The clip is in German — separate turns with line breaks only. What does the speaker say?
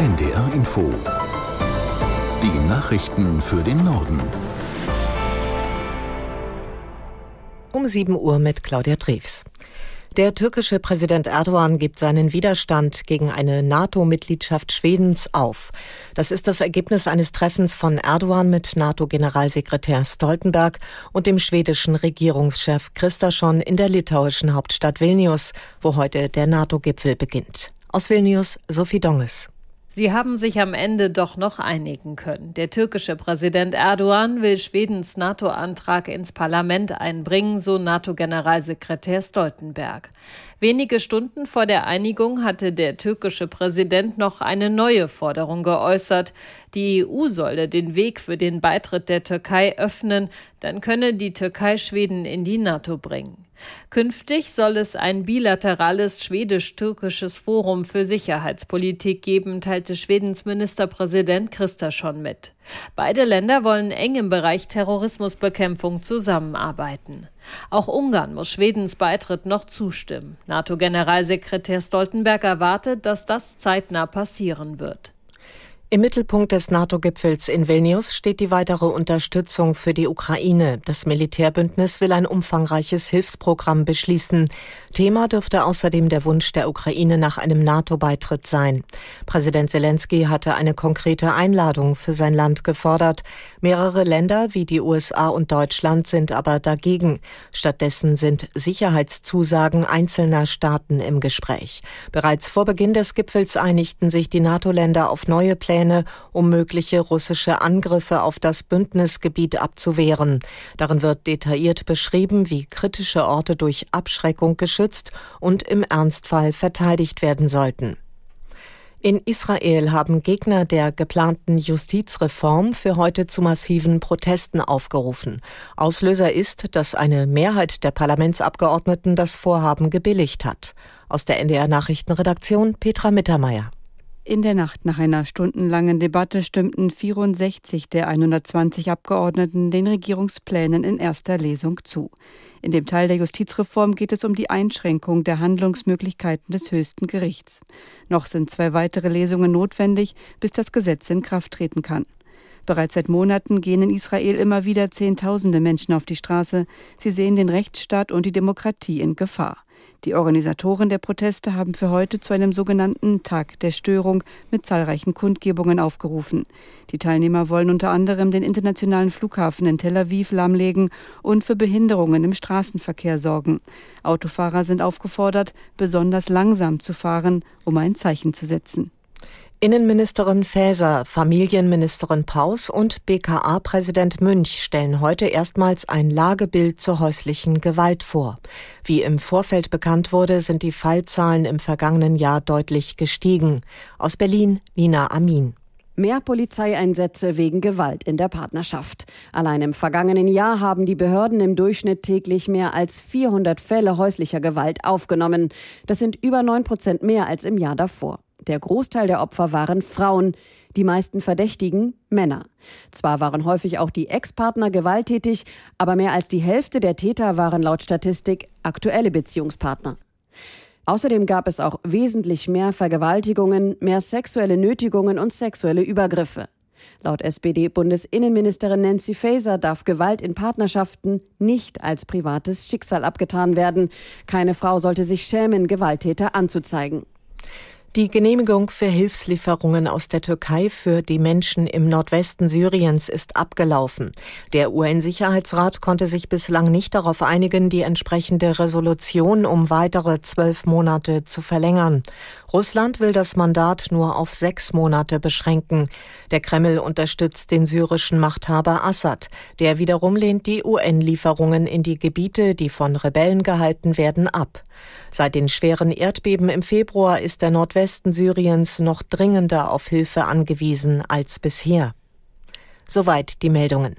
NDR Info. Die Nachrichten für den Norden.
Um 7 Uhr mit Claudia Drews. Der türkische Präsident Erdogan gibt seinen Widerstand gegen eine NATO-Mitgliedschaft Schwedens auf. Das ist das Ergebnis eines Treffens von Erdogan mit NATO-Generalsekretär Stoltenberg und dem schwedischen Regierungschef Kristersson in der litauischen Hauptstadt Vilnius, wo heute der NATO-Gipfel beginnt. Aus Vilnius Sophie Donges.
Sie haben sich am Ende doch noch einigen können. Der türkische Präsident Erdogan will Schwedens NATO-Antrag ins Parlament einbringen, so NATO-Generalsekretär Stoltenberg. Wenige Stunden vor der Einigung hatte der türkische Präsident noch eine neue Forderung geäußert. Die EU solle den Weg für den Beitritt der Türkei öffnen, dann könne die Türkei Schweden in die NATO bringen. Künftig soll es ein bilaterales schwedisch-türkisches Forum für Sicherheitspolitik geben, teilte Schwedens Ministerpräsident Kristersson mit. Beide Länder wollen eng im Bereich Terrorismusbekämpfung zusammenarbeiten. Auch Ungarn muss Schwedens Beitritt noch zustimmen. NATO-Generalsekretär Stoltenberg erwartet, dass das zeitnah passieren wird.
Im Mittelpunkt des NATO-Gipfels in Vilnius steht die weitere Unterstützung für die Ukraine. Das Militärbündnis will ein umfangreiches Hilfsprogramm beschließen. Thema dürfte außerdem der Wunsch der Ukraine nach einem NATO-Beitritt sein. Präsident Zelensky hatte eine konkrete Einladung für sein Land gefordert. Mehrere Länder wie die USA und Deutschland sind aber dagegen. Stattdessen sind Sicherheitszusagen einzelner Staaten im Gespräch. Bereits vor Beginn des Gipfels einigten sich die NATO-Länder auf neue Pläne Pläne, um mögliche russische Angriffe auf das Bündnisgebiet abzuwehren. Darin wird detailliert beschrieben, wie kritische Orte durch Abschreckung geschützt und im Ernstfall verteidigt werden sollten. In Israel haben Gegner der geplanten Justizreform für heute zu massiven Protesten aufgerufen. Auslöser ist, dass eine Mehrheit der Parlamentsabgeordneten das Vorhaben gebilligt hat. Aus der NDR Nachrichtenredaktion Petra Mittermeier.
In der Nacht nach einer stundenlangen Debatte stimmten 64 der 120 Abgeordneten den Regierungsplänen in erster Lesung zu. In dem Teil der Justizreform geht es um die Einschränkung der Handlungsmöglichkeiten des höchsten Gerichts. Noch sind zwei weitere Lesungen notwendig, bis das Gesetz in Kraft treten kann. Bereits seit Monaten gehen in Israel immer wieder Zehntausende Menschen auf die Straße. Sie sehen den Rechtsstaat und die Demokratie in Gefahr. Die Organisatoren der Proteste haben für heute zu einem sogenannten Tag der Störung mit zahlreichen Kundgebungen aufgerufen. Die Teilnehmer wollen unter anderem den internationalen Flughafen in Tel Aviv lahmlegen und für Behinderungen im Straßenverkehr sorgen. Autofahrer sind aufgefordert, besonders langsam zu fahren, um ein Zeichen zu setzen.
Innenministerin Faeser, Familienministerin Paus und BKA-Präsident Münch stellen heute erstmals ein Lagebild zur häuslichen Gewalt vor. Wie im Vorfeld bekannt wurde, sind die Fallzahlen im vergangenen Jahr deutlich gestiegen. Aus Berlin Nina Amin.
Mehr Polizeieinsätze wegen Gewalt in der Partnerschaft. Allein im vergangenen Jahr haben die Behörden im Durchschnitt täglich mehr als 400 Fälle häuslicher Gewalt aufgenommen. Das sind über 9 Prozent mehr als im Jahr davor. Der Großteil der Opfer waren Frauen, die meisten Verdächtigen Männer. Zwar waren häufig auch die Ex-Partner gewalttätig, aber mehr als die Hälfte der Täter waren laut Statistik aktuelle Beziehungspartner. Außerdem gab es auch wesentlich mehr Vergewaltigungen, mehr sexuelle Nötigungen und sexuelle Übergriffe. Laut SPD-Bundesinnenministerin Nancy Faeser darf Gewalt in Partnerschaften nicht als privates Schicksal abgetan werden. Keine Frau sollte sich schämen, Gewalttäter anzuzeigen.
Die Genehmigung für Hilfslieferungen aus der Türkei für die Menschen im Nordwesten Syriens ist abgelaufen. Der UN-Sicherheitsrat konnte sich bislang nicht darauf einigen, die entsprechende Resolution um weitere zwölf Monate zu verlängern. Russland will das Mandat nur auf sechs Monate beschränken. Der Kreml unterstützt den syrischen Machthaber Assad. Der wiederum lehnt die UN-Lieferungen in die Gebiete, die von Rebellen gehalten werden, ab. Seit den schweren Erdbeben im Februar ist der Nordwesten Syriens noch dringender auf Hilfe angewiesen als bisher. Soweit die Meldungen.